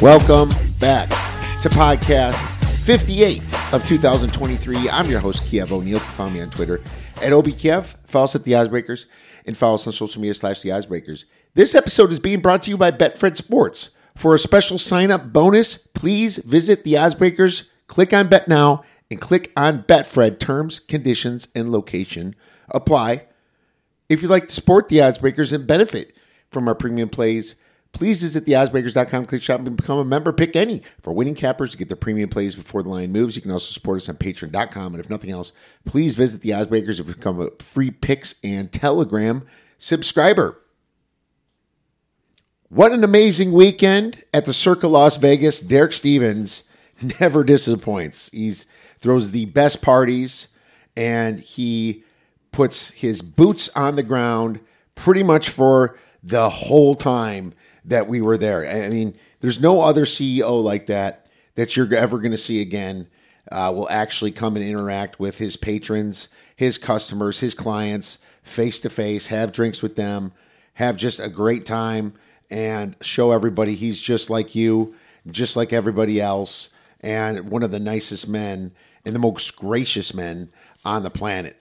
Welcome back to podcast 58 of 2023. I'm your host, Kiev O'Neil. You can find me on Twitter at OBKiev. Follow us at The OddsBreakers and follow us on social media slash The OddsBreakers. This episode is being brought to you by Betfred Sports. For a special sign up bonus, please visit The OddsBreakers, click on Bet Now, and click on Betfred. Terms, conditions, and location apply. If you'd like to support The OddsBreakers and benefit from our premium plays, Please visit theoddsbreakers.com, click shop, and become a member. Pick any for winning cappers to get the premium plays before the line moves. You can also support us on patreon.com. And if nothing else, please visit the Oddsbreakers to become a free picks and telegram subscriber. What an amazing weekend at the Circa Las Vegas. Derek Stevens never disappoints. He throws the best parties and he puts his boots on the ground pretty much for the whole time that we were there. I mean, there's no other CEO like that that you're ever going to see again. Uh, will actually come and interact with his patrons, his customers, his clients face to face, have drinks with them, have just a great time, and show everybody he's just like you, just like everybody else, and one of the nicest men and the most gracious men on the planet.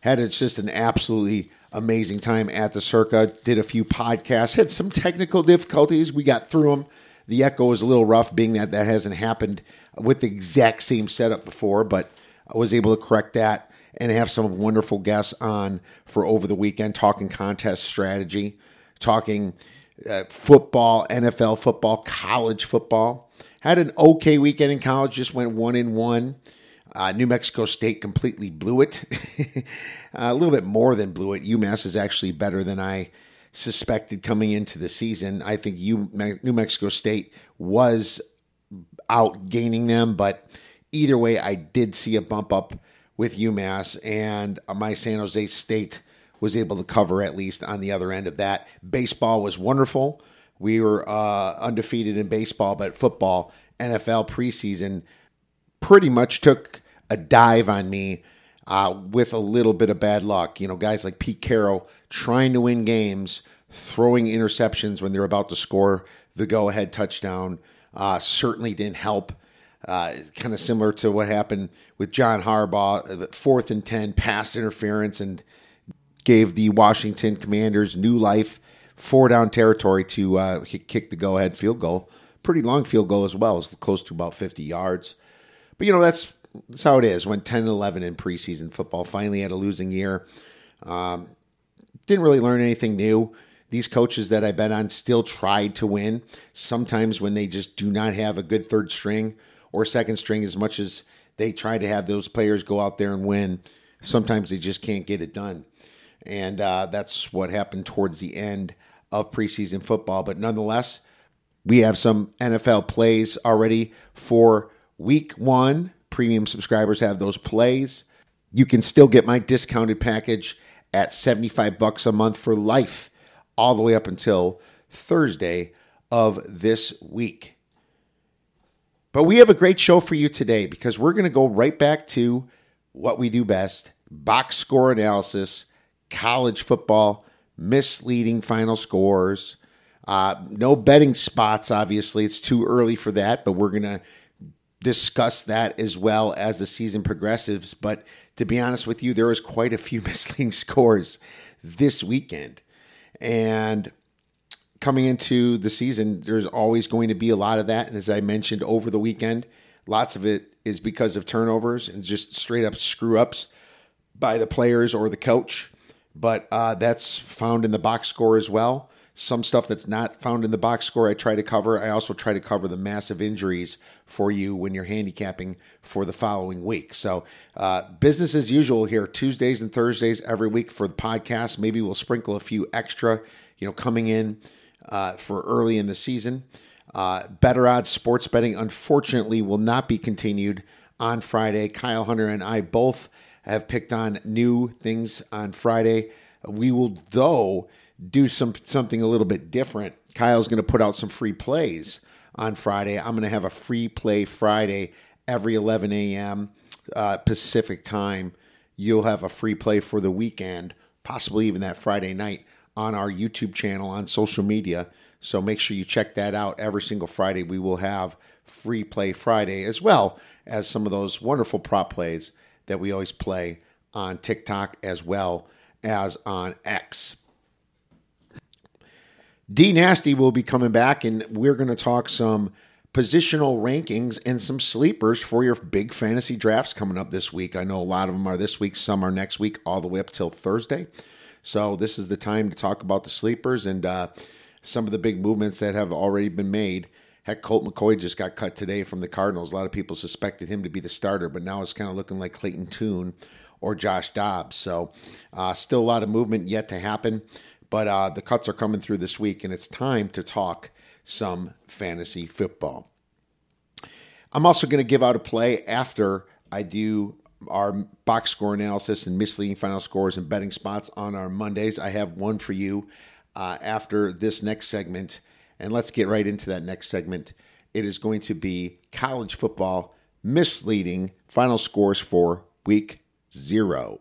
Had it's just an absolutely amazing time at the Circa. Did a few podcasts, had some technical difficulties. We got through them. The echo was a little rough, being that that hasn't happened with the exact same setup before, but I was able to correct that and have some wonderful guests on for over the weekend talking contest strategy, talking uh, football, NFL football, college football. Had an okay weekend in college, just went one in one. Uh, New Mexico State completely blew it. a little bit more than blew it. UMass is actually better than I suspected coming into the season. I think U- New Mexico State was out gaining them, but either way, I did see a bump up with UMass, and my San Jose State was able to cover at least on the other end of that. Baseball was wonderful. We were uh, undefeated in baseball, but football, NFL preseason pretty much took a dive on me uh, with a little bit of bad luck. You know, guys like Pete Carroll trying to win games, throwing interceptions when they're about to score the go ahead touchdown uh, certainly didn't help. Uh, kind of similar to what happened with John Harbaugh, uh, fourth and 10 pass interference and gave the Washington Commanders new life, four down territory to uh, kick the go ahead field goal. Pretty long field goal as well, it was close to about 50 yards. But, you know, that's that's how it is. Went 10 11 in preseason football. Finally had a losing year. Um, didn't really learn anything new. These coaches that I bet on still tried to win. Sometimes when they just do not have a good third string or second string, as much as they try to have those players go out there and win, sometimes they just can't get it done. And uh, that's what happened towards the end of preseason football. But nonetheless, we have some NFL plays already for week one premium subscribers have those plays. You can still get my discounted package at 75 bucks a month for life all the way up until Thursday of this week. But we have a great show for you today because we're going to go right back to what we do best box score analysis, college football, misleading final scores. Uh, no betting spots, obviously. It's too early for that, but we're going to discuss that as well as the season progresses. But to be honest with you, there was quite a few misleading scores this weekend. And coming into the season, there's always going to be a lot of that. And as I mentioned over the weekend, lots of it is because of turnovers and just straight up screw ups by the players or the coach. But uh, that's found in the box score as well. Some stuff that's not found in the box score, I try to cover. I also try to cover the massive injuries for you when you're handicapping for the following week. So, uh, business as usual here, Tuesdays and Thursdays every week for the podcast. Maybe we'll sprinkle a few extra, you know, coming in uh, for early in the season. Uh, better odds sports betting, unfortunately, will not be continued on Friday. Kyle Hunter and I both have picked on new things on Friday. We will, though, do some something a little bit different. Kyle's going to put out some free plays on Friday. I'm going to have a free play Friday every 11 a.m. Uh, Pacific time. You'll have a free play for the weekend, possibly even that Friday night on our YouTube channel on social media. So make sure you check that out. Every single Friday, we will have free play Friday as well as some of those wonderful prop plays that we always play on TikTok as well as on X. D Nasty will be coming back, and we're going to talk some positional rankings and some sleepers for your big fantasy drafts coming up this week. I know a lot of them are this week, some are next week, all the way up till Thursday. So this is the time to talk about the sleepers and uh, some of the big movements that have already been made. Heck, Colt McCoy just got cut today from the Cardinals. A lot of people suspected him to be the starter, but now it's kind of looking like Clayton Tune or Josh Dobbs. So uh, still a lot of movement yet to happen. But uh, the cuts are coming through this week, and it's time to talk some fantasy football. I'm also going to give out a play after I do our box score analysis and misleading final scores and betting spots on our Mondays. I have one for you uh, after this next segment. And let's get right into that next segment. It is going to be college football misleading final scores for week zero.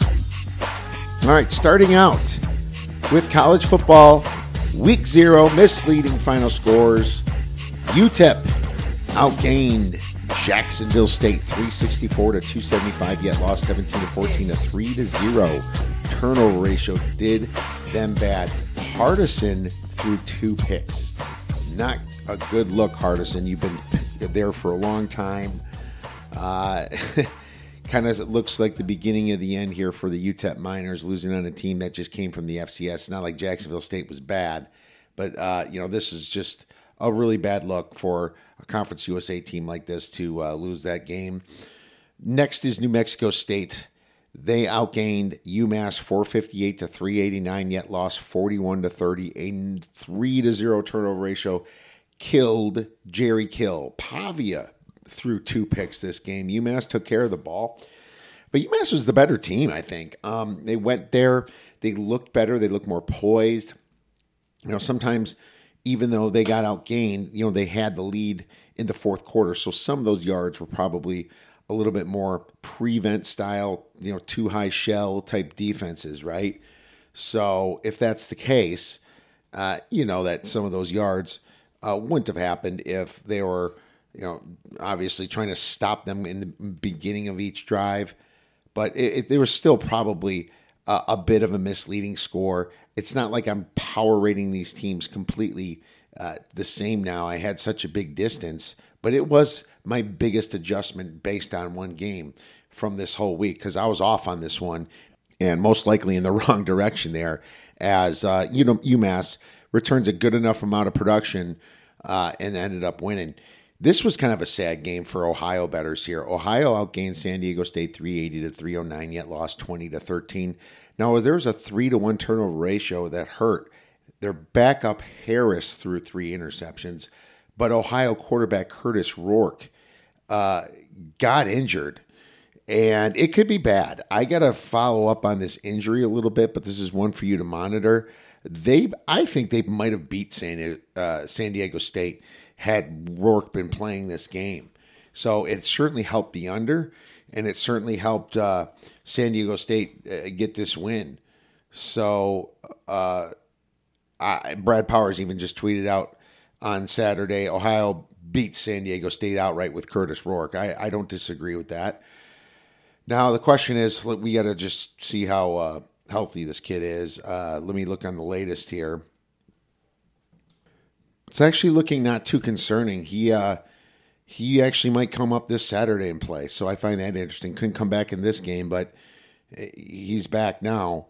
All right, starting out with college football, week zero, misleading final scores. UTEP outgained Jacksonville State 364 to 275, yet lost 17 to 14 to 3 to 0. Turnover ratio did them bad. Hardison threw two picks. Not a good look, Hardison. You've been there for a long time. Uh, kind of looks like the beginning of the end here for the UTEP Miners, losing on a team that just came from the FCS. Not like Jacksonville State was bad, but uh, you know this is just a really bad look for a Conference USA team like this to uh, lose that game. Next is New Mexico State. They outgained UMass 458 to 389, yet lost 41 to 30. A 3 to 0 turnover ratio killed Jerry Kill. Pavia threw two picks this game. UMass took care of the ball. But UMass was the better team, I think. Um, they went there, they looked better, they looked more poised. You know, sometimes even though they got outgained, you know, they had the lead in the fourth quarter. So some of those yards were probably a little bit more prevent style, you know, too high shell type defenses, right? So if that's the case, uh, you know that some of those yards uh, wouldn't have happened if they were you know, obviously trying to stop them in the beginning of each drive. But it, it, there was still probably a, a, bit of a misleading score. It's not like I'm power rating these teams completely uh, the same now. I had such a big distance, but it was my biggest adjustment based on one game from this whole week because I was off on this one and most likely in the wrong direction there. As uh, you know, UMass returns a good enough amount of production uh, and ended up winning. This was kind of a sad game for Ohio betters here. Ohio outgained San Diego State 380 to 309, yet lost 20 to 13. Now, there was a three to one turnover ratio that hurt. Their backup Harris threw three interceptions, but Ohio quarterback Kurtis Rourke uh, got injured, and it could be bad. I got to follow up on this injury a little bit, but this is one for you to monitor. They, I think they might have beat San, uh, San Diego State had Rourke been playing this game. So it certainly helped the under, and it certainly helped uh, San Diego State uh, get this win. So uh, Brad Powers even just tweeted out on Saturday Ohio beats San Diego State outright with Kurtis Rourke. I, I don't disagree with that. Now, the question is we got to just see how uh, healthy this kid is. Uh, let me look on the latest here. It's actually looking not too concerning. He uh, he actually might come up this Saturday and play, so I find that interesting. Couldn't come back in this game, but eh, he's back now.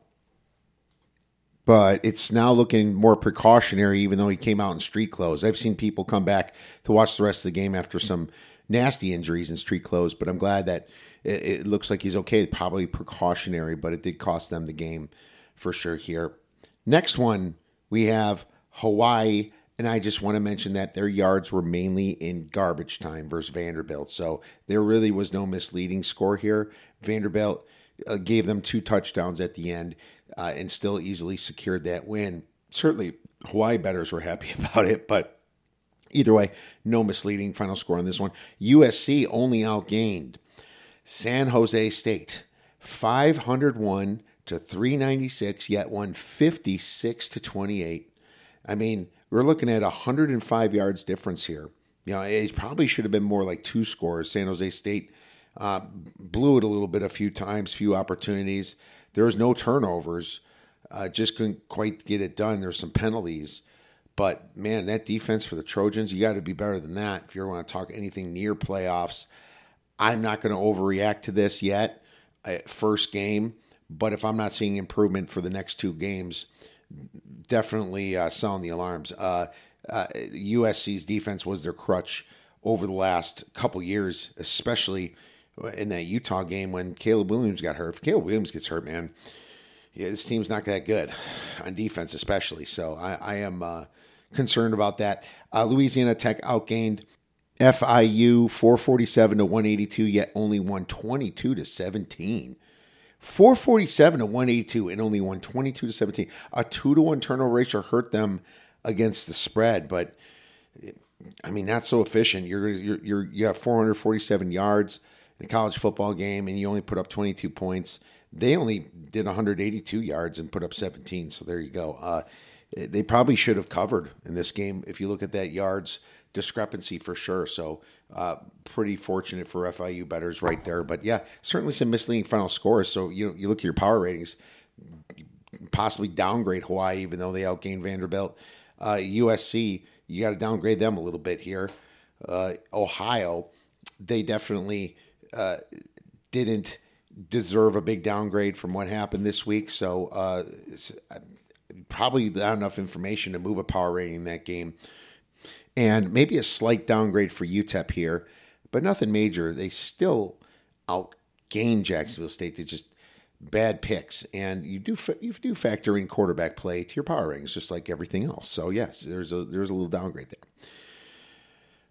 But it's now looking more precautionary, even though he came out in street clothes. I've seen people come back to watch the rest of the game after some nasty injuries in street clothes, but I'm glad that it, it looks like he's okay. Probably precautionary, but it did cost them the game for sure here. Next one, we have Hawaii and I just want to mention that their yards were mainly in garbage time versus Vanderbilt. So there really was no misleading score here. Vanderbilt uh, gave them two touchdowns at the end uh, and still easily secured that win. Certainly, Hawaii bettors were happy about it, but Either way, no misleading final score on this one. USC only outgained San Jose State 501 to 396, yet won 56 to 28. I mean, we're looking at 105 yards difference here. You know, it probably should have been more like two scores. San Jose State uh, blew it a little bit a few times, few opportunities. There was no turnovers. Uh, just couldn't quite get it done. There's some penalties. But man, that defense for the Trojans, you got to be better than that if you want to talk anything near playoffs. I'm not going to overreact to this yet. Uh, first game, but if I'm not seeing improvement for the next two games, definitely uh, sound the alarms. Uh, uh, USC's defense was their crutch over the last couple years, especially in that Utah game when Caleb Williams got hurt. If Caleb Williams gets hurt, man, yeah, this team's not that good on defense, especially. So I, I am uh, concerned about that. Uh, Louisiana Tech outgained FIU 447 to 182, yet only 122 to 17. 447 to 182 and only 122 to 17. A two to one turnover ratio hurt them against the spread, but I mean not so efficient. You're you're, you're you have 447 yards in a college football game, and you only put up 22 points. They only did 182 yards and put up 17. So there you go. Uh, they probably should have covered in this game if you look at that yards discrepancy for sure. So uh, pretty fortunate for FIU betters right there. But yeah, certainly some misleading final scores. So you you look at your power ratings, possibly downgrade Hawaii even though they outgained Vanderbilt. Uh, USC, you got to downgrade them a little bit here. Uh, Ohio, they definitely uh, didn't deserve a big downgrade from what happened this week. So uh, probably not enough information to move a power rating in that game. And maybe a slight downgrade for UTEP here, but nothing major. They still outgain Jacksonville State. to just bad picks, and you do you do factor in quarterback play to your power ratings, just like everything else. So yes, there's a there's a little downgrade there.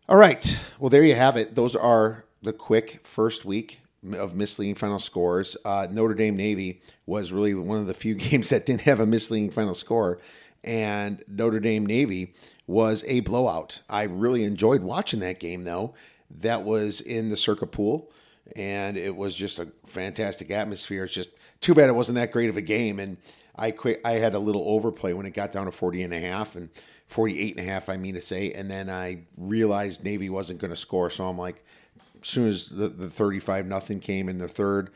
All right, well there you have it. Those are the quick first week of misleading final scores. Uh, Notre Dame Navy was really one of the few games that didn't have a misleading final score, and Notre Dame Navy was a blowout. I really enjoyed watching that game though. That was in the Circa pool, and it was just a fantastic atmosphere. It's just too bad it wasn't that great of a game, and I quit. I had a little overplay when it got down to 40 and a half and 48 and a half, I mean to say, and then I realized Navy wasn't going to score, so I'm like soon as the, the 35 nothing came in the third,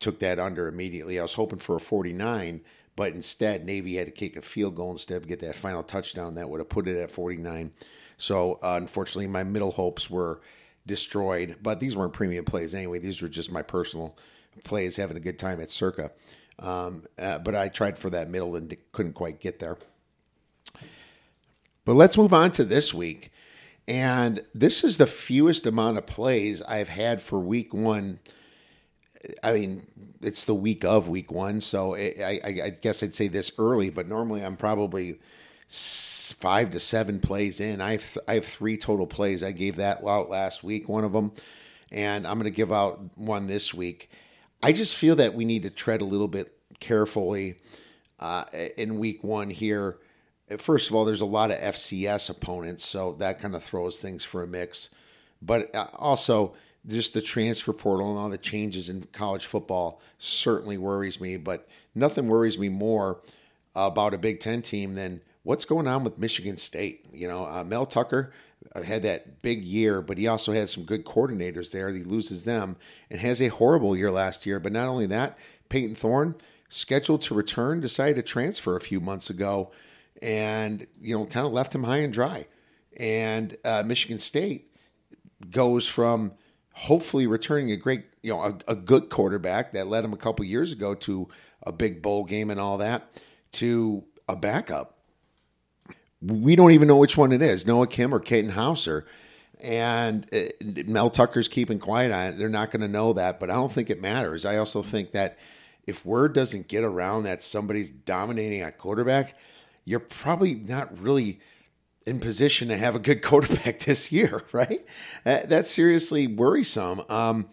took that under immediately. I was hoping for a 49, but instead Navy had to kick a field goal instead of get that final touchdown that would have put it at 49. So uh, unfortunately, my middle hopes were destroyed. But these weren't premium plays anyway. These were just my personal plays, having a good time at Circa. Um, uh, but I tried for that middle and couldn't quite get there. But let's move on to this week. And this is the fewest amount of plays I've had for week one. I mean, it's the week of week one, so I, I, I guess I'd say this early, but normally I'm probably five to seven plays in. I have, I have three total plays. I gave that out last week, one of them, and I'm going to give out one this week. I just feel that we need to tread a little bit carefully uh, in week one here first of all, there's a lot of FCS opponents, so that kind of throws things for a mix. But uh, also, just the transfer portal and all the changes in college football certainly worries me. But nothing worries me more about a Big Ten team than what's going on with Michigan State. You know, uh, Mel Tucker uh, had that big year, but he also had some good coordinators there. He loses them and has a horrible year last year. But not only that, Payton Thorne, scheduled to return, decided to transfer a few months ago and you know kind of left him high and dry. And uh, Michigan State goes from hopefully returning a great, you know, a, a good quarterback that led him a couple years ago to a big bowl game and all that to a backup. We don't even know which one it is, Noah Kim or Katin Houser. And uh, Mel Tucker's keeping quiet on it. They're not going to know that, but I don't think it matters. I also think that if word doesn't get around that somebody's dominating at quarterback, you're probably not really in position to have a good quarterback this year, right? Uh, that's seriously worrisome. Um,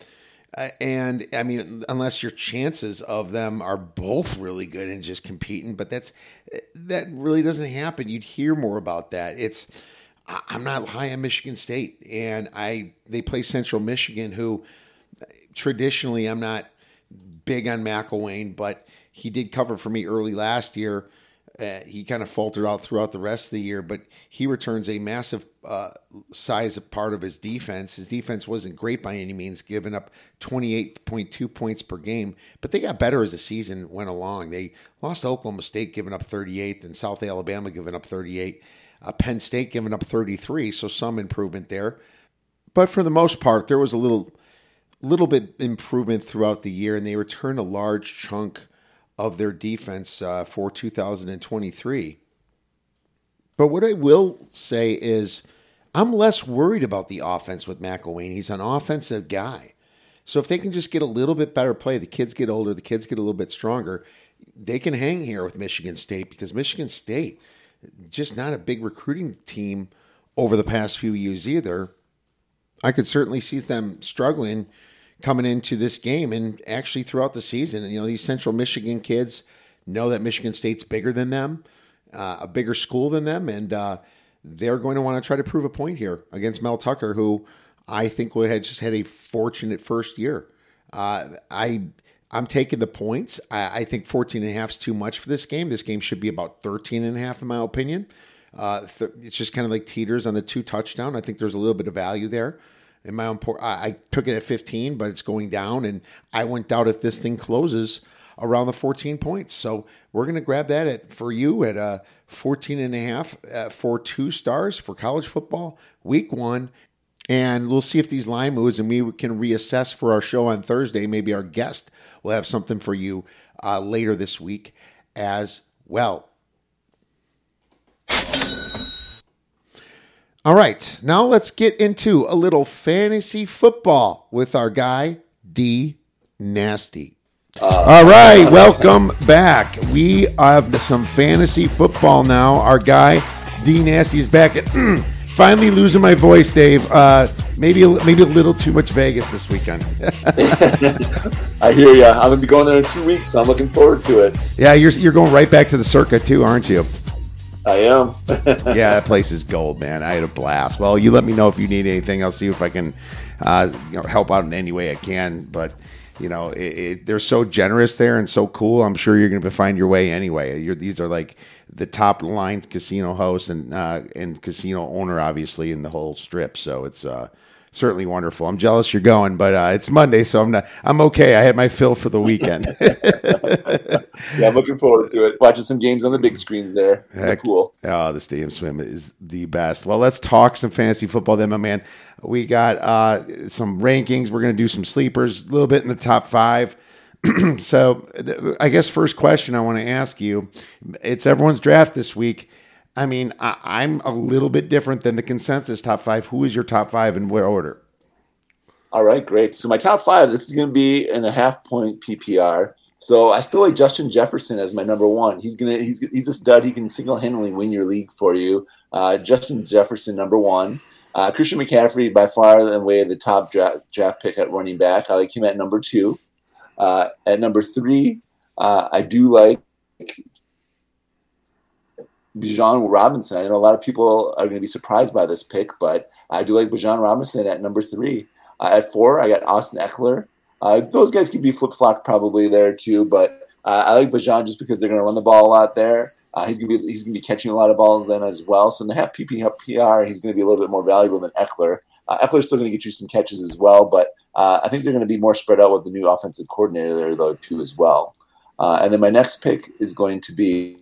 uh, and I mean, unless your chances of them are both really good and just competing, but that's uh, that really doesn't happen. You'd hear more about that. It's I'm not high on Michigan State, and I they play Central Michigan, who traditionally I'm not big on McElwain, but he did cover for me early last year. Uh, he kind of faltered out throughout the rest of the year, but he returns a massive uh, size part of his defense. His defense wasn't great by any means, giving up 28.2 points per game, but they got better as the season went along. They lost Oklahoma State, giving up 38, and South Alabama giving up 38, uh, Penn State giving up 33, so some improvement there. But for the most part, there was a little, little bit improvement throughout the year, and they returned a large chunk of their defense uh, for 2023. But what I will say is, I'm less worried about the offense with McElwain. He's an offensive guy. So if they can just get a little bit better play, the kids get older, the kids get a little bit stronger, they can hang here with Michigan State because Michigan State, just not a big recruiting team over the past few years either. I could certainly see them struggling coming into this game and actually throughout the season. And, you know, these Central Michigan kids know that Michigan State's bigger than them, uh, a bigger school than them, and uh, they're going to want to try to prove a point here against Mel Tucker, who I think we had just had a fortunate first year. Uh, I I'm taking the points. I, I, think 14 and a half is too much for this game. This game should be about 13 and a half, in my opinion. Uh, th- it's just kind of like teeters on the two touchdown. I think there's a little bit of value there in my own port. I, I took it at 15, but it's going down, and I went out if this thing closes around the 14 points. So we're going to grab that at for you at uh, 14 and a half uh, for two stars for college football week one. And we'll see if these line moves and we can reassess for our show on Thursday. Maybe our guest will have something for you uh, later this week as well. All right, now let's get into a little fantasy football with our guy, D Nasty. Uh, All right, welcome back. We have some fantasy football now. Our guy, D Nasty, is back. At, finally losing my voice, Dave. Uh, maybe maybe a little too much Vegas this weekend. I hear you. I'm gonna be going there in two weeks, so I'm looking forward to it. Yeah, you're you're going right back to the Circa too, aren't you? I am. yeah, that place is gold, man. I had a blast. Well, you let me know if you need anything. I'll see if I can, uh, you know, help out in any way I can. But you know, it, it, they're so generous there and so cool. I'm sure you're going to find your way anyway. You're, these are like the top line casino host and uh, and casino owner, obviously, in the whole strip. So it's uh, certainly wonderful. I'm jealous you're going, but uh, it's Monday, so I'm not. I'm okay. I had my fill for the weekend. yeah, I'm looking forward to it. Watching some games on the big screens there. Heck, cool. Oh, the stadium swim is the best. Well, let's talk some fantasy football then, my man. We got uh, some rankings. We're going to do some sleepers, a little bit in the top five. so, I guess first question I want to ask you: It's everyone's draft this week I mean, I, am a little bit different than the consensus top five. Who is your top five and where order? All right, great. So my top five, this is going to be in a half point PPR. So I still like Justin Jefferson as my number one. He's gonna he's he's a stud. He can single handedly win your league for you. Uh, Justin Jefferson number one. Uh, Christian McCaffrey by far and away the top draft, draft pick at running back. I like him at number two. Uh, at number three, uh, I do like Bijan Robinson. I know a lot of people are going to be surprised by this pick, but I do like Bijan Robinson at number three. Uh, at four, I got Austin Ekeler. Uh, those guys could be flip flop probably there too, but uh, I like Bijan just because they're going to run the ball a lot there. Uh, he's going to be he's going to be catching a lot of balls then as well. So in the half PPR, he's going to be a little bit more valuable than Ekeler. Uh, Ekeler's still going to get you some catches as well, but uh, I think they're going to be more spread out with the new offensive coordinator there though too as well. and then my next pick is going to be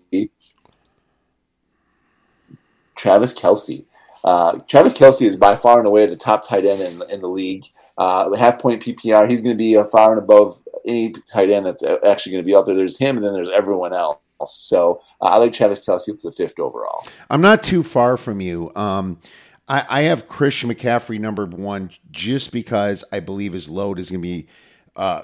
Travis Kelce. Uh, Travis Kelce is by far and away the top tight end in, in the league. Uh, half point PPR, he's going to be far and above any tight end that's actually going to be out there. There's him, and then there's everyone else. So uh, I like Travis Kelce with the fifth overall. I'm not too far from you. Um, I, I, have Christian McCaffrey number one just because I believe his load is going to be. Uh,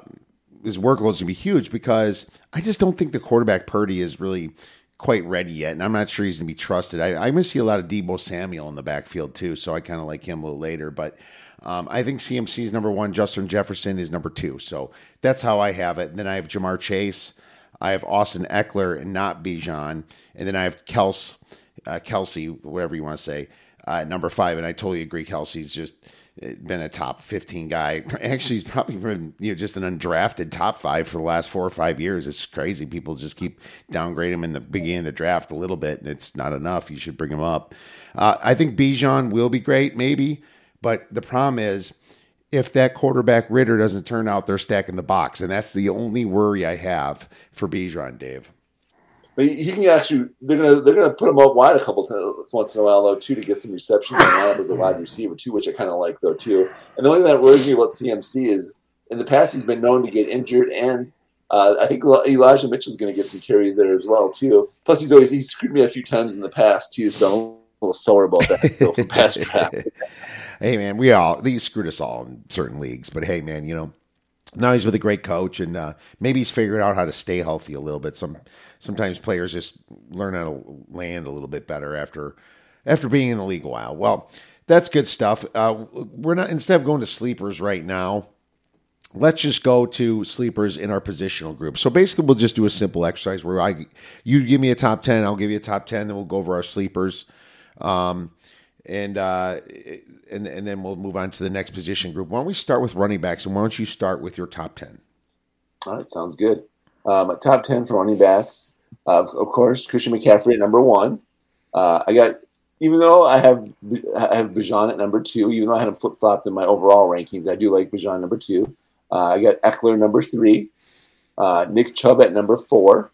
his workload is going to be huge because I just don't think the quarterback Purdy is really quite ready yet, and I'm not sure he's going to be trusted. I, I'm going to see a lot of Deebo Samuel in the backfield too, so I kind of like him a little later. But um, I think CMC is number one. Justin Jefferson is number two. So that's how I have it. And then I have Ja'Marr Chase. I have Austin Ekeler, and not Bijan. And then I have Kels, uh, Kelce, whatever you want to say. uh, number five. And I totally agree. Kelce's just been a top 15 guy. Actually, he's probably been you know just an undrafted top five for the last four or five years. It's crazy. People just keep downgrading him in the beginning of the draft a little bit, and it's not enough. You should bring him up. Uh, I think Bijan will be great, maybe, but the problem is if that quarterback Ridder doesn't turn out, they're stacking the box, and that's the only worry I have for Bijan, Dave. But he can actually they're gonna they're gonna put him up wide a couple times once in a while though too to get some receptions and as a wide receiver too, which I kind of like though too. And the only thing that worries me about CMC is in the past he's been known to get injured, and uh, I think Elijah Mitchell's going to get some carries there as well too. Plus he's always he's screwed me a few times in the past too, so I'm a little sore about that past draft. hey man, we all these screwed us all in certain leagues, but hey man, you know now he's with a great coach, and uh, maybe he's figured out how to stay healthy a little bit. Some sometimes players just learn how to land a little bit better after after being in the league a while. Well, that's good stuff. Uh, we're not instead of going to sleepers right now. Let's just go to sleepers in our positional group. So basically, we'll just do a simple exercise where I you give me a top ten, I'll give you a top ten, then we'll go over our sleepers. Um, and uh, and and then we'll move on to the next position group. Why don't we start with running backs, and why don't you start with your top ten? All right, sounds good. Um, top ten for running backs, uh, of course, Christian McCaffrey at number one. Uh, I got even though I have I have Bijan at number two, even though I had him flip flopped in my overall rankings, I do like Bijan number two. Uh, I got Ekeler number three, uh, Nick Chubb at number four.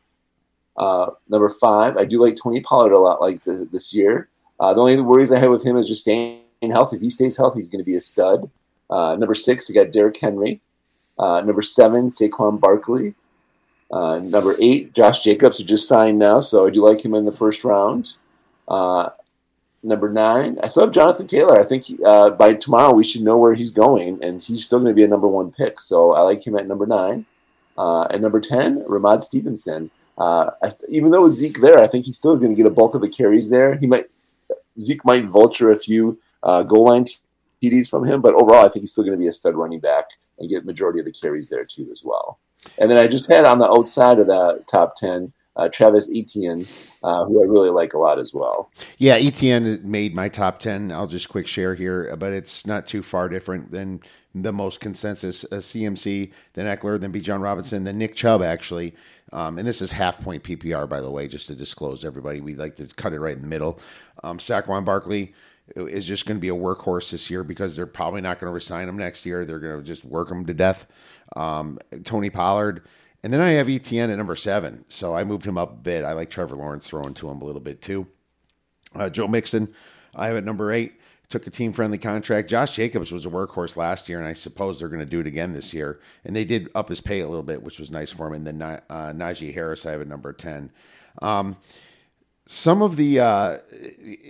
Uh, number five, I do like Tony Pollard a lot like the, this year. Uh, the only worries I have with him is just staying healthy. If he stays healthy, he's going to be a stud. Number six, I got Derrick Henry. Number seven, Saquon Barkley. Uh, number eight, Josh Jacobs, who just signed now, so I do like him in the first round. Uh, number nine, I still have Jonathan Taylor. I think uh, by tomorrow we should know where he's going, and he's still going to be a number one pick. So I like him at number nine. at number 10, Rhamondre Stevenson. Uh, even though Zeke there, I think he's still going to get a bulk of the carries there. He might Zeke might vulture a few uh, goal line TDs from him, but overall, I think he's still going to be a stud running back and get majority of the carries there too as well. And then I just had on the outside of that top ten uh, Travis Etienne, uh, who I really like a lot as well. Yeah, Etienne made my top 10. I'll just quick share here, but it's not too far different than the most consensus uh, CMC, then Ekeler, then Bijan Robinson, then Nick Chubb, actually. Um, and this is half point PPR, by the way, just to disclose everybody. We like to cut it right in the middle. Um, Saquon Barkley is just going to be a workhorse this year because they're probably not going to resign him next year. They're going to just work him to death. Um, Tony Pollard. And then I have Etienne at number seven. So I moved him up a bit. I like Trevor Lawrence throwing to him a little bit too. Uh, Joe Mixon, I have at number eight. Took a team friendly contract. Josh Jacobs was a workhorse last year, and I suppose they're going to do it again this year. And they did up his pay a little bit, which was nice for him. And then uh, Najee Harris, I have at number 10. Um, some of the uh,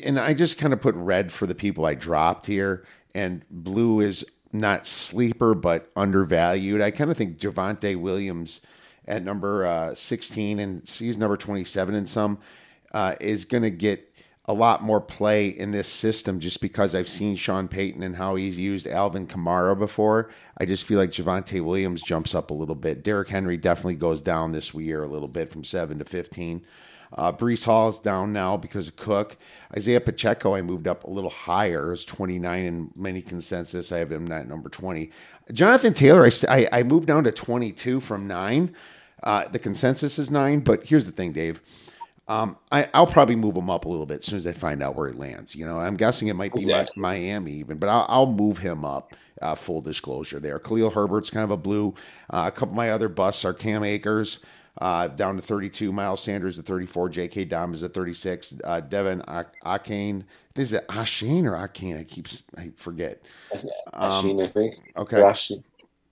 and I just kind of put red for the people I dropped here, and blue is not sleeper but undervalued. I kind of think Javonte Williams at number uh, 16 and he's number 27 in some uh, is going to get a lot more play in this system just because I've seen Sean Payton and how he's used Alvin Kamara before. I just feel like Javonte Williams jumps up a little bit. Derrick Henry definitely goes down this year a little bit from 7 to 15. Uh, Breece Hall is down now because of Cook. Isaiah Pacheco, I moved up a little higher, is 29 in many consensus. I have him at number 20. Jonathan Taylor, I, I, I moved down to 22 from 9. Uh, the consensus is 9, but here's the thing, Dave. Um, I, I'll probably move him up a little bit as soon as I find out where he lands. You know, I'm guessing it might be exactly. Miami even, but I'll, I'll move him up. Uh, full disclosure there. Khalil Herbert's kind of a blue. Uh, a couple of my other busts are Cam Akers, uh, down to 32. Miles Sanders at 34. J.K. Dobbins at 36. Uh, Devon Akane. Is it Ashane or Akane? I keep I forget. Um, Ashane, I think. Okay.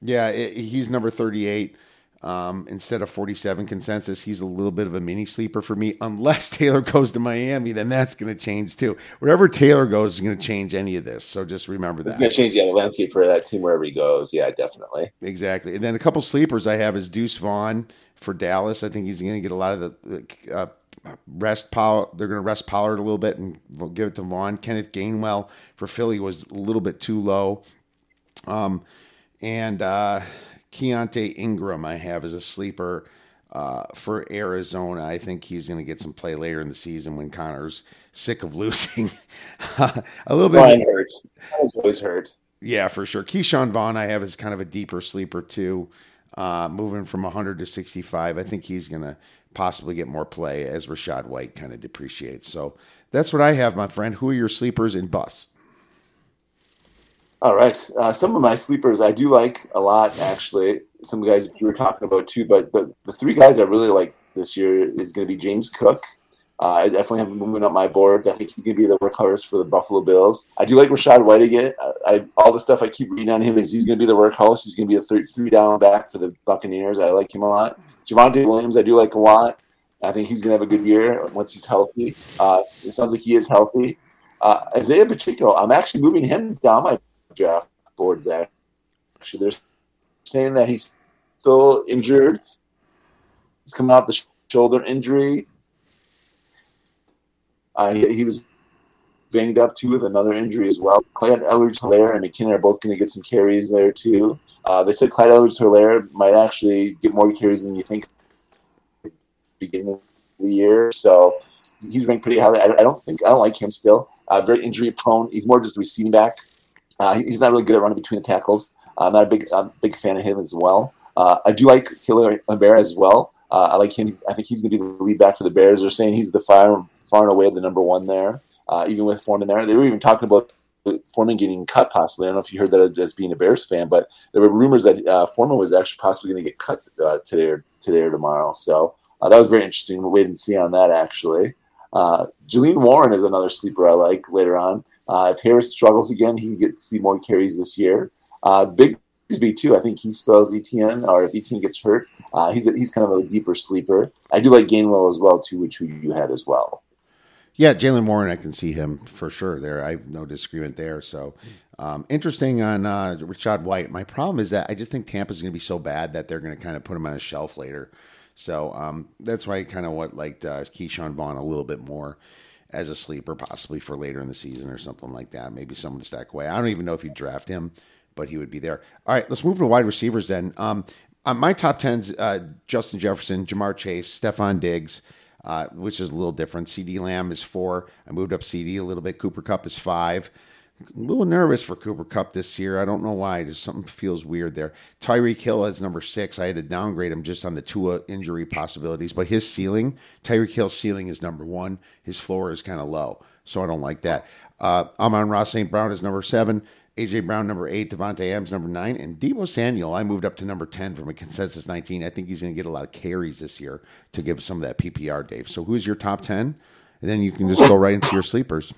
Yeah, it, he's number 38. Um, instead of 47 consensus, he's a little bit of a mini sleeper for me. Unless Taylor goes to Miami, then that's going to change too. Wherever Taylor goes is going to change any of this. So just remember that. It's going to change yeah, the landscape for that team wherever he goes. Yeah, definitely. Exactly. And then a couple sleepers I have is Deuce Vaughn for Dallas. I think he's going to get a lot of the uh, rest Pollard. They're going to rest Pollard a little bit and give it to Vaughn. Kenneth Gainwell for Philly was a little bit too low. Um, and uh, Keaontay Ingram, I have as a sleeper. uh, for Arizona. I think he's going to get some play later in the season when Conner's sick of losing. a little bit. Brian hurt. always hurt. Yeah, for sure. Ke'Shawn Vaughn, I have as kind of a deeper sleeper too, uh, moving from 100 to 65. I think he's going to possibly get more play as Rachaad White kind of depreciates. So that's what I have, my friend. Who are your sleepers in bus? All right. Uh, some of my sleepers I do like a lot, actually. Some guys you were talking about too, but but the three guys I really like this year is going to be James Cook. Uh, I definitely have moving up my boards. I think he's going to be the workhorse for the Buffalo Bills. I do like Rachaad White again. I, I, all the stuff I keep reading on him is he's going to be the workhorse. He's going to be a three, three down back for the Buccaneers. I like him a lot. Javonte Williams, I do like a lot. I think he's going to have a good year once he's healthy. Uh, it sounds like he is healthy. Uh, Isaiah Pacheco, I'm actually moving him down my draft boards. Actually, they're saying that he's still injured. He's coming off the shoulder injury. Uh, he, he, was banged up too with another injury as well. Clyde Edwards-Helaire and McKinnon are both going to get some carries there too. Uh, they said Clyde Edwards-Helaire might actually get more carries than you think beginning of the year. So he's ranked pretty highly. I, I don't think I don't like him still. Uh, very injury prone. He's more just receiving back. Uh, he's not really good at running between the tackles. I'm not a big, I'm a big fan of him as well. Uh, I do like Khalil Herbert as well. Uh, I like him. I think he's going to be the lead back for the Bears. They're saying he's the far, far and away the number one there, uh, even with Foreman there. They were even talking about Foreman getting cut possibly. I don't know if you heard that as being a Bears fan, but there were rumors that uh, Foreman was actually possibly going to get cut uh, today or today or tomorrow. So uh, that was very interesting. We'll wait and see on that actually. Uh, Jaylen Warren is another sleeper I like later on. Uh, if Harris struggles again, he can get to see more carries this year. Uh, Bigsby too. I think he spells Etienne, or if Etienne gets hurt, uh, he's a, he's kind of a deeper sleeper. I do like Gainwell as well too, which you had as well. Yeah, Jaylen Warren, I can see him for sure. There, I have no disagreement there. So um, interesting on uh, Rachaad White. My problem is that I just think Tampa's going to be so bad that they're going to kind of put him on a shelf later. So um, that's why I kind of what liked uh, Ke'Shawn Vaughn a little bit more as a sleeper, possibly for later in the season or something like that. Maybe someone to stack away. I don't even know if you draft him, but he would be there. All right, let's move to wide receivers then. Um, uh, my top 10's uh, Justin Jefferson, Ja'Marr Chase, Stefon Diggs, uh, which is a little different. CeeDee Lamb is four. I moved up CeeDee a little bit. Cooper Kupp is five a little nervous for Cooper Kupp this year. I don't know why. Just something feels weird there. Tyreek Hill is number six. I had to downgrade him just on the Tua injury possibilities, but his ceiling, Tyreek Hill's ceiling is number one. His floor is kind of low, so I don't like that. Uh, Amon-Ra St. Brown is number seven. AJ Brown number eight, Davante Adams number nine, and Deebo Samuel. I moved up to number ten from a consensus nineteen. I think he's going to get a lot of carries this year to give some of that PPR, Dave. So who's your top ten? And then you can just go right into your sleepers.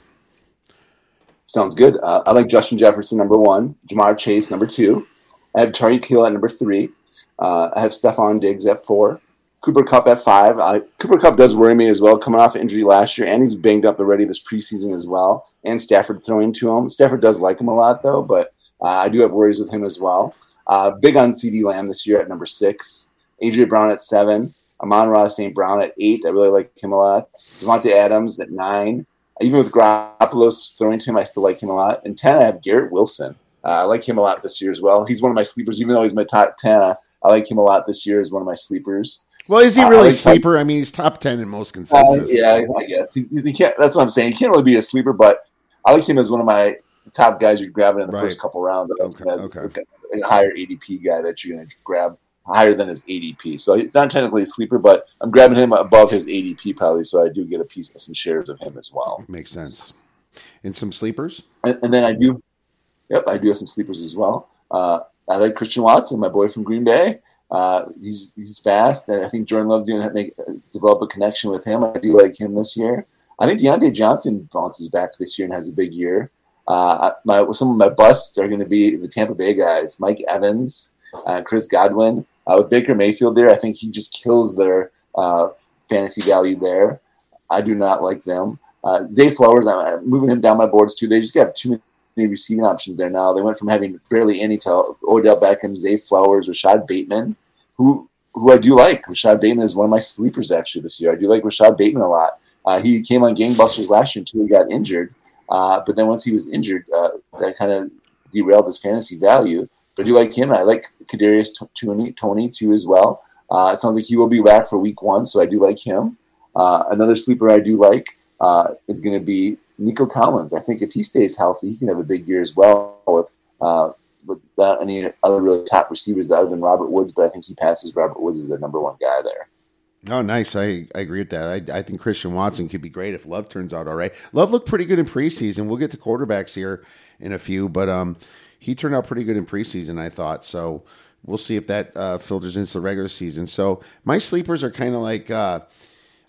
Sounds good. Uh, I like Justin Jefferson number one, Ja'Marr Chase number two. I have Tyreek Hill at number three. Uh, I have Stefon Diggs at four. Cooper Kupp at five. Uh, Cooper Kupp does worry me as well, coming off injury last year, and he's banged up already this preseason as well. And Stafford throwing to him. Stafford does like him a lot though, but uh, I do have worries with him as well. Uh, big on CeeDee Lamb this year at number six. AJ Brown at seven. Amon-Ra St. Brown at eight. I really like him a lot. Davante Adams at nine even with Garoppolo throwing to him, I still like him a lot. And 10, I have Garrett Wilson. Uh, I like him a lot this year as well. He's one of my sleepers, even though he's my top 10. Uh, I like him a lot this year as one of my sleepers. Well, is he uh, really uh, like sleeper? I mean, he's top 10 in most consensus. yeah, I guess. He, he can't, that's what I'm saying. He can't really be a sleeper, but I like him as one of my top guys you're grabbing in the right. first couple rounds. okay, as okay. a higher ADP guy that you're going to grab higher than his ADP. So it's not technically a sleeper, but I'm grabbing him above his ADP probably, so I do get a piece of some shares of him as well. Makes sense. And some sleepers, and, and then I do, yep, I do have some sleepers as well. Uh, I like Christian Watson, my boy from Green Bay. Uh, he's he's fast, and I think Jordan Love's going to make develop a connection with him. I do like him this year. I think Diontae Johnson bounces back this year and has a big year. Uh, my some of my busts are going to be the Tampa Bay guys: Mike Evans, uh, Chris Godwin. Uh, with Baker Mayfield there, I think he just kills their uh, fantasy value there. I do not like them. Uh, Zay Flowers, I'm moving him down my boards too. They just have too many receiving options there now. They went from having barely any to Odell Beckham, Zay Flowers, Rashod Bateman, who who I do like. Rashod Bateman is one of my sleepers actually this year. I do like Rashod Bateman a lot. Uh, he came on gangbusters last year until he got injured. Uh, but then once he was injured, uh, that kind of derailed his fantasy value. But I do like him. I like Kadarius Toney, Tony too as well. Uh, it sounds like he will be back for week one, so I do like him. Uh, another sleeper I do like uh, is going to be Nico Collins. I think if he stays healthy, he can have a big year as well with uh, without any other really top receivers other than Robert Woods. But I think he passes Robert Woods as the number one guy there. Oh, nice. I, I agree with that. I, I think Christian Watson could be great if Love turns out all right. Love looked pretty good in preseason. We'll get to quarterbacks here in a few, but um, he turned out pretty good in preseason, I thought. So we'll see if that uh, filters into the regular season. So my sleepers are kind of like, uh,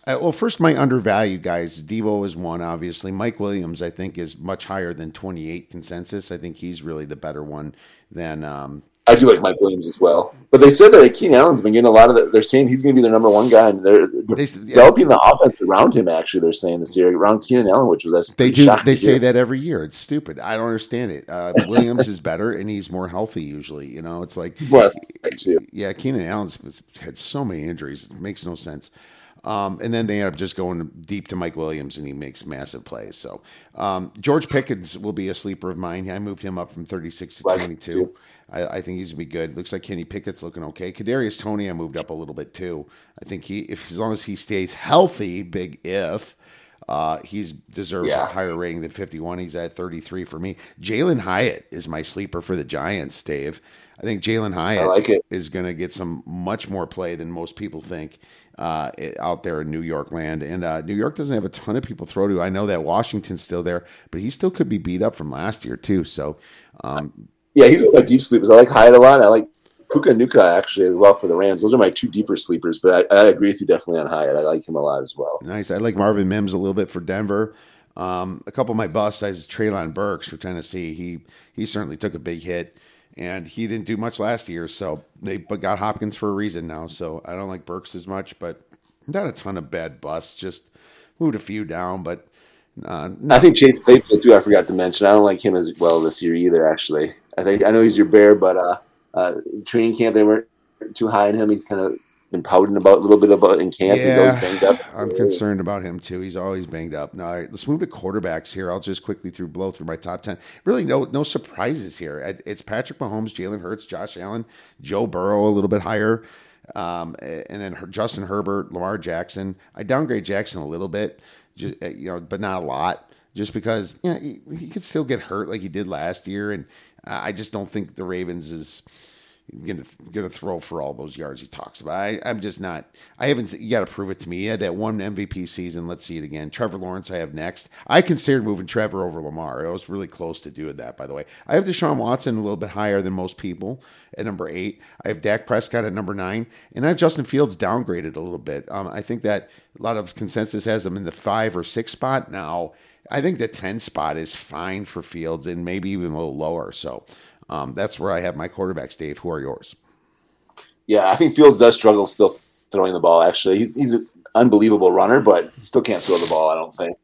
uh, well, first, my undervalued guys. Deebo is one, obviously. Mike Williams, I think, is much higher than 28 consensus. I think he's really the better one than um, I do like Mike Williams as well. But they said that Keenan Allen's been getting a lot of the, they're saying he's going to be their number one guy, and they're, they, developing yeah. the offense around him. Actually, they're saying this year around Keenan Allen, which was they do. They say that every year. It's stupid. I don't understand it. Uh, Williams is better, and he's more healthy usually. You know, it's like yeah, Keenan Allen's had so many injuries. It makes no sense. Um, and then they end up just going deep to Mike Williams, and he makes massive plays. So um, George Pickens will be a sleeper of mine. I moved him up from 36 to 22. I, I, think he's gonna be good. Looks like Kenny Pickett's looking okay. Kadarius Toney, I moved up a little bit too. I think he, if as long as he stays healthy, big if. Uh, he's deserves yeah. a higher rating than 51. He's at 33 for me. Jalin Hyatt is my sleeper for the Giants, Dave. I think Jalin Hyatt like is going to get some much more play than most people think uh, out there in New York land. And uh, New York doesn't have a ton of people throw to. I know that Washington's still there, but he still could be beat up from last year too. So um, yeah, he's my deep sleepers. I like Hyatt a lot. I like Puka Nacua actually as well for the Rams. Those are my two deeper sleepers, but I, I, agree with you definitely on Hyatt. I like him a lot as well. Nice. I like Marvin Mims a little bit for Denver. Um, a couple of my busts, I was Treylon Burks for Tennessee. He he certainly took a big hit, and he didn't do much last year. So they but got Hopkins for a reason now. So I don't like Burks as much, but not a ton of bad busts. Just moved a few down, but uh. I think Chase Claypool too. I forgot to mention. I don't like him as well this year either. Actually, I think I know he's your bear, but uh, uh, training camp they weren't too high on him. He's kind of been pouting about a little bit about in camp. Yeah, he's always banged up. I'm concerned about him too. He's always banged up. Now let's move to quarterbacks here. I'll just quickly through blow through my top ten. Really, no no surprises here. It's Patrick Mahomes, Jalen Hurts, Josh Allen, Joe Burrow a little bit higher. Um, and then Justin Herbert, Lamar Jackson. I downgrade Jackson a little bit, just, you know, but not a lot, just because you know, he, he could still get hurt like he did last year, and I just don't think the Ravens is going to throw for all those yards he talks about. I, am just not. I haven't. You got to prove it to me. He had that one MVP season. Let's see it again. Trevor Lawrence. I have next. I considered moving Trevor over Lamar. I was really close to doing that. By the way, I have Deshaun Watson a little bit higher than most people at number eight. I have Dak Prescott at number nine, and I have Justin Fields downgraded a little bit. Um, I think that a lot of consensus has him in the five or six spot now. I think the 10 spot is fine for Fields and maybe even a little lower. So um, that's where I have my quarterbacks, Dave. Who are yours? Yeah, I think Fields does struggle still throwing the ball, actually. He's, he's an unbelievable runner, but he still can't throw the ball, I don't think.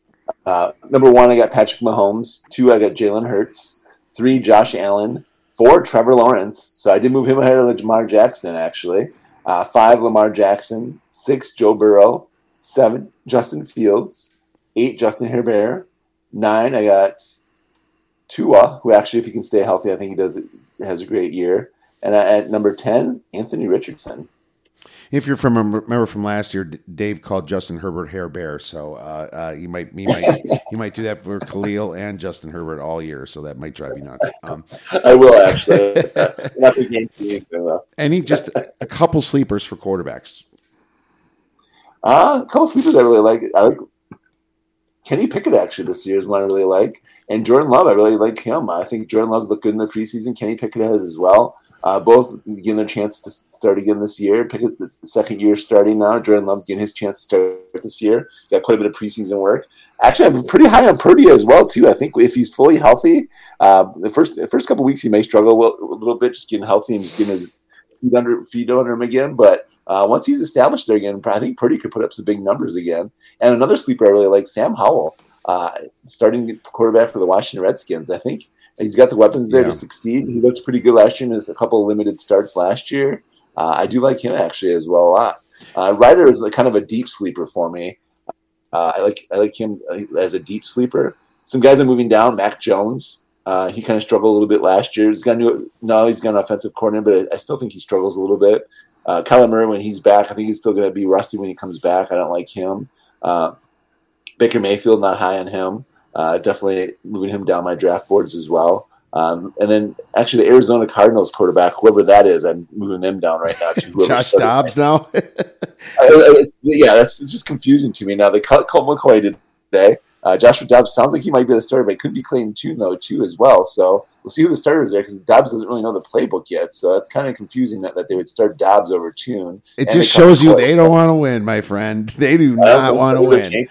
Uh, number one, I got Patrick Mahomes. Two, I got Jalen Hurts. Three, Josh Allen. Four, Trevor Lawrence. So I did move him ahead of Lamar Jackson, actually. Uh, five, Lamar Jackson. Six, Joe Burrow. Seven, Justin Fields. Eight, Justin Herbert. Nine, I got Tua, who actually, if he can stay healthy, I think he does has a great year. And at number ten, Anthony Richardson. If you're from remember from last year, Dave called Justin Herbert Hair Bear, so uh, uh, he might he might he might do that for Khalil and Justin Herbert all year, so that might drive you nuts. Um, I will actually. Not the game team, Any just a couple sleepers for quarterbacks. Uh, a couple sleepers I really like. I like Kenny Pickett actually this year is one I really like. And Jordan Love, I really like him. I think Jordan Love's looked good in the preseason. Kenny Pickett has as well. Uh, both getting their chance to start again this year. Pickett, the second year starting now. Jordan Love getting his chance to start this year. Got quite a bit of preseason work. Actually, I'm pretty high on Purdy as well too. I think if he's fully healthy, uh, the first the first couple weeks he may struggle a little bit, just getting healthy and just getting his feet under feet under him again. But uh, once he's established there again, I think Purdy could put up some big numbers again. And another sleeper I really like, Sam Howell uh, starting quarterback for the Washington Redskins. I think he's got the weapons there yeah. to succeed. He looked pretty good last year in a couple of limited starts last year. Uh, I do like him actually as well a lot. Uh, Ridder is kind of a deep sleeper for me. Uh, I like I like him uh, as a deep sleeper. Some guys are moving down. Mac Jones, uh, he kind of struggled a little bit last year. He's got new now he's got an offensive coordinator, but I, I still think he struggles a little bit. Uh, Kyler Murray, when he's back, I think he's still going to be rusty when he comes back. I don't like him. Uh, Baker Mayfield, not high on him. Uh, definitely moving him down my draft boards as well. Um, and then actually the Arizona Cardinals quarterback, whoever that is, I'm moving them down right now. To Josh Dobbs now. yeah, that's it's just confusing to me now. They cut Colt McCoy today. Uh, Joshua Dobbs sounds like he might be the starter, but it could be Clayton Tune though too as well. So we'll see who the starter is there because Dobbs doesn't really know the playbook yet. So that's kind of confusing that, that they would start Dobbs over Tune. It just shows you they don't want to win, my friend. They do not want to win.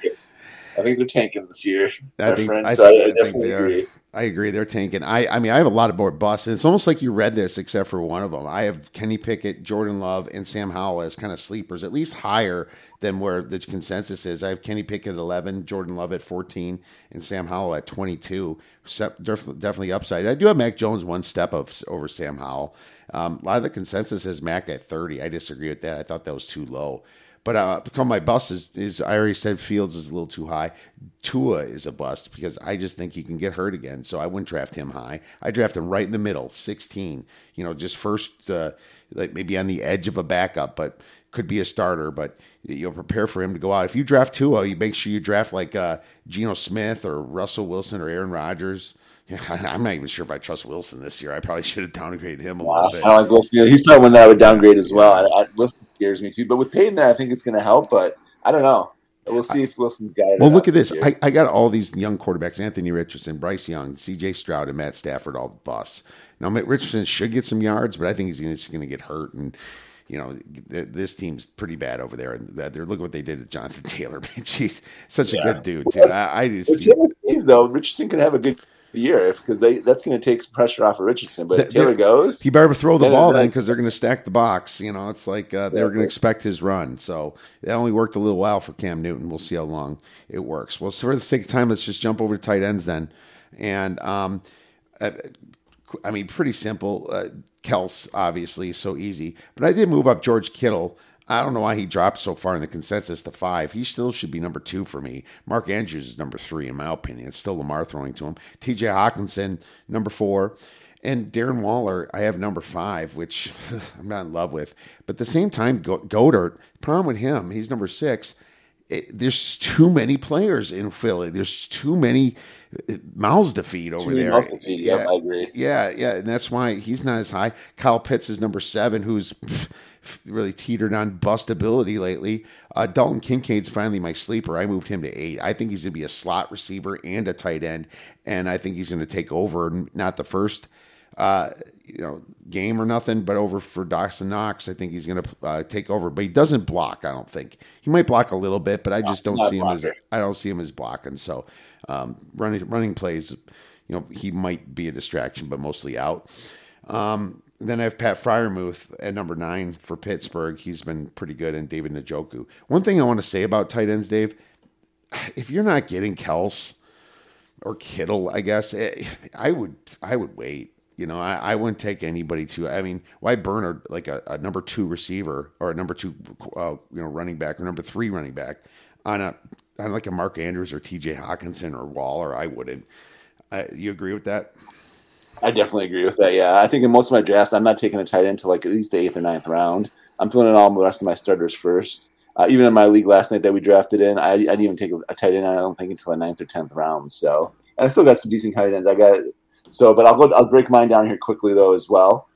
I think they're tanking this year, I think. I, so I, I, think they agree. are. I agree. They're tanking. I, I mean, I have a lot of more busts. It's almost like you read this, except for one of them. I have Kenny Pickett, Jordan Love, and Sam Howell as kind of sleepers, at least higher than where the consensus is. I have Kenny Pickett at 11, Jordan Love at 14, and Sam Howell at 22. Definitely upside. I do have Mac Jones one step of, over Sam Howell. Um, a lot of the consensus is Mac at 30. I disagree with that. I thought that was too low. But uh, become my bust is, is I already said Fields is a little too high. Tua is a bust because I just think he can get hurt again. So I wouldn't draft him high. I draft him right in the middle, 16. You know, just first, uh, like maybe on the edge of a backup, but could be a starter. But you'll prepare for him to go out. If you draft Tua, you make sure you draft like uh, Geno Smith or Russell Wilson or Aaron Rodgers. I'm not even sure if I trust Wilson this year. I probably should have downgraded him a wow. little bit. I like Wilson. He's probably one that I would downgrade as well. I, I, scares me too. But with Payton, I think it's going to help. But I don't know. We'll see if Wilson's got it. Well, look at this. I, I, got all these young quarterbacks: Anthony Richardson, Bryce Young, C.J. Stroud, and Matt Stafford all bust. Now, Matt Richardson should get some yards, but I think he's just going to get hurt and you know, this team's pretty bad over there. And they're look what they did to Jonathan Taylor. Man, jeez, such yeah. a good dude, dude. I, I just though Richardson could have a good year because they that's going to take some pressure off of Richardson. But the, Taylor goes, he better throw the ball then because they're going to stack the box. You know, it's like uh, they were going to expect his run. So that only worked a little while for Cam Newton. We'll see how long it works. Well, so for the sake of time, let's just jump over to tight ends then. And um, uh, I mean, pretty simple. Uh, Kelce, obviously, so easy. But I did move up George Kittle. I don't know why he dropped so far in the consensus to five. He still should be number two for me. Mark Andrews is number three, in my opinion. It's still Lamar throwing to him. TJ Hockenson, number four. And Darren Waller, I have number five, which I'm not in love with. But at the same time, Goedert, problem with him, he's number six. It, there's too many players in Philly. There's too many uh, mouths to feed over there. Feed. Yeah, agree. Yeah, yeah, and that's why he's not as high. Kyle Pitts is number seven, who's really teetered on bustability lately. Uh, Dalton Kincaid's finally my sleeper. I moved him to eight. I think he's going to be a slot receiver and a tight end, and I think he's going to take over. Not the first, uh, you know, game or nothing, but over for Dawson Knox. I think he's going to uh, take over, but he doesn't block. I don't think he might block a little bit, but I just don't see him as I don't see him as blocking. So um, running running plays, you know, he might be a distraction, but mostly out. Um, then I have Pat Freiermuth at number nine for Pittsburgh. He's been pretty good, and David Njoku. One thing I want to say about tight ends, Dave, if you're not getting Kelce or Kittle, I guess eh, I would I would wait. You know, I, I wouldn't take anybody to. I mean, why burn like a, a number two receiver or a number two, uh, you know, running back or number three running back on a on like a Mark Andrews or T.J. Hockenson or Waller? I wouldn't. Uh, you agree with that? I definitely agree with that. Yeah, I think in most of my drafts, I'm not taking a tight end to like at least the eighth or ninth round. I'm filling in all the rest of my starters first. Uh, even in my league last night that we drafted in, I, I didn't even take a, tight end. I don't think until the ninth or tenth round. So I still got some decent tight ends. I got so, but I'll go. I'll break mine down here quickly though as well.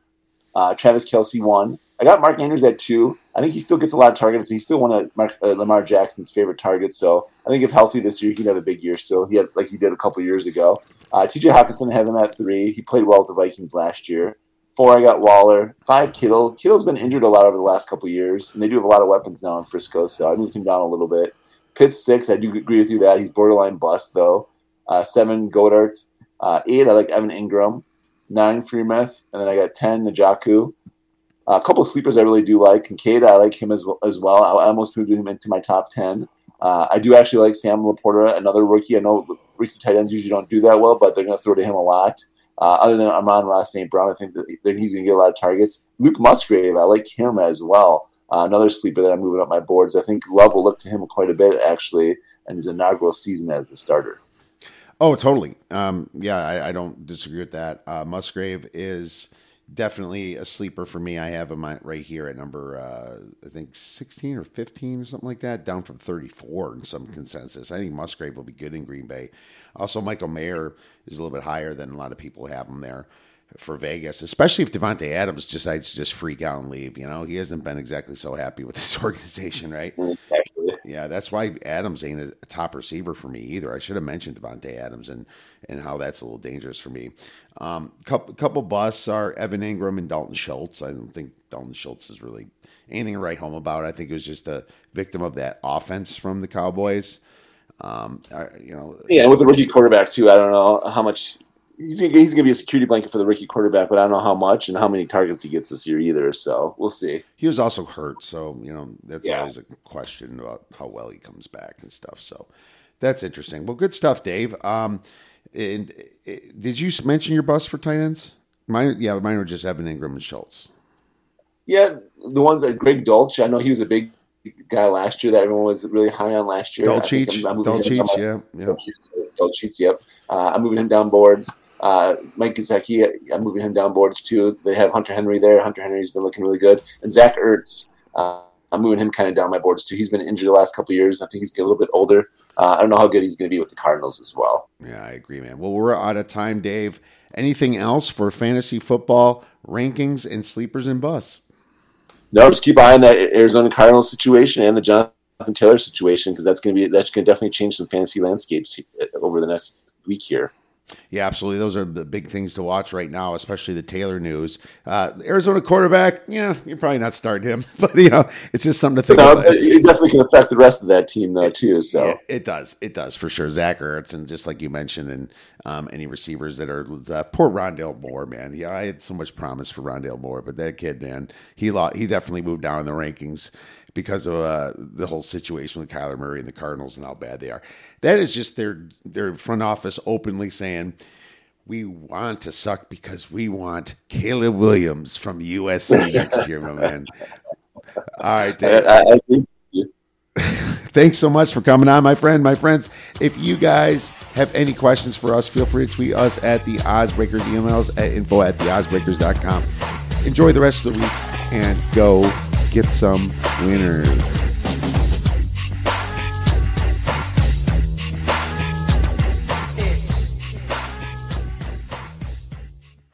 Uh, Travis Kelce one. I got Mark Andrews at two. I think he still gets a lot of targets. He's still one of Mark, uh, Lamar Jackson's favorite targets. So I think if healthy this year, he'd have a big year still. He had like he did a couple years ago. Uh, TJ Hockenson have him at three. He played well with the Vikings last year. Four, I got Waller. Five, Kittle. Kittle's been injured a lot over the last couple years, and they do have a lot of weapons now in Frisco, so I moved him down a little bit. Pitts six, I do agree with you that he's borderline bust though. Uh, seven, Goedert. Uh, eight, I like Evan Engram. Nine, Freiermuth, and then I got ten, Njoku. Uh, a couple of sleepers I really do like. Kincaid, I like him as well. As well. I almost moved him into my top ten. Uh, I do actually like Sam LaPorta, another rookie. I know rookie tight ends usually don't do that well, but they're going to throw to him a lot. Uh, other than Amon-Ra St. Brown, I think that he's going to get a lot of targets. Luke Musgrave, I like him as well. Uh, another sleeper that I'm moving up my boards. I think Love will look to him quite a bit, actually, and his inaugural season as the starter. Oh, totally. Um, yeah, I, I, don't disagree with that. Uh, Musgrave is definitely a sleeper for me. I have him right here at number, uh, I think 16 or 15 or something like that, down from 34 in some consensus. I think Musgrave will be good in Green Bay. Also, Michael Mayer is a little bit higher than a lot of people have him there for Vegas, especially if Davante Adams decides to just freak out and leave. You know, he hasn't been exactly so happy with this organization, right? Yeah, that's why Adams ain't a top receiver for me either. I should have mentioned Davante Adams and and how that's a little dangerous for me. Um, couple couple busts are Evan Engram and Dalton Schultz. I don't think Dalton Schultz is really anything to write home about. I think it was just a victim of that offense from the Cowboys. Um, you know, yeah, with the rookie quarterback too. I don't know how much he's he's gonna be a security blanket for the rookie quarterback, but I don't know how much and how many targets he gets this year either. So we'll see. He was also hurt, so you know that's yeah. always a question about how well he comes back and stuff. So that's interesting. Well, good stuff, Dave. Um, and uh, did you mention your bus for tight ends? Mine, yeah, mine were just Evan Engram and Schultz. Yeah, the ones that Greg Dulcich. I know he was a big guy last year that everyone was really high on last year. Dulcich, Dulcich, yeah, yeah. Dulcich, yep. Uh, I'm moving him down boards. Uh, Mike Gesicki, I'm moving him down boards too. They have Hunter Henry there. Hunter Henry's been looking really good, and Zach Ertz. Uh, I'm moving him kind of down my boards too. He's been injured the last couple years. I think he's getting a little bit older. Uh, I don't know how good he's going to be with the Cardinals as well. Yeah, I agree, man. Well, we're out of time, Dave. Anything else for fantasy football rankings and sleepers and busts? No, just keep eye on that Arizona Cardinals situation and the Jonathan Taylor situation because that's going to be that's going to definitely change some fantasy landscapes over the next week here. Yeah, absolutely. Those are the big things to watch right now, especially the Taylor news. Uh, Arizona quarterback, yeah, you're probably not starting him, but you know, it's just something to think no, about. It definitely can affect the rest of that team though too. So yeah, it does, it does for sure. Zach Ertz and just like you mentioned, and um, any receivers that are uh, poor Rondale Moore, man. Yeah, I had so much promise for Rondale Moore, but that kid, man, he lost, he definitely moved down in the rankings because of uh, the whole situation with Kyler Murray and the Cardinals and how bad they are. That is just their their front office openly saying we want to suck because we want Caleb Williams from USC next year, my man. All right, Dave. I, I, Thanks so much for coming on, my friend. My friends, if you guys have any questions for us, feel free to tweet us at the Oddsbreakers emails at info at theoddsbreakers.com. Enjoy the rest of the week and go get some winners.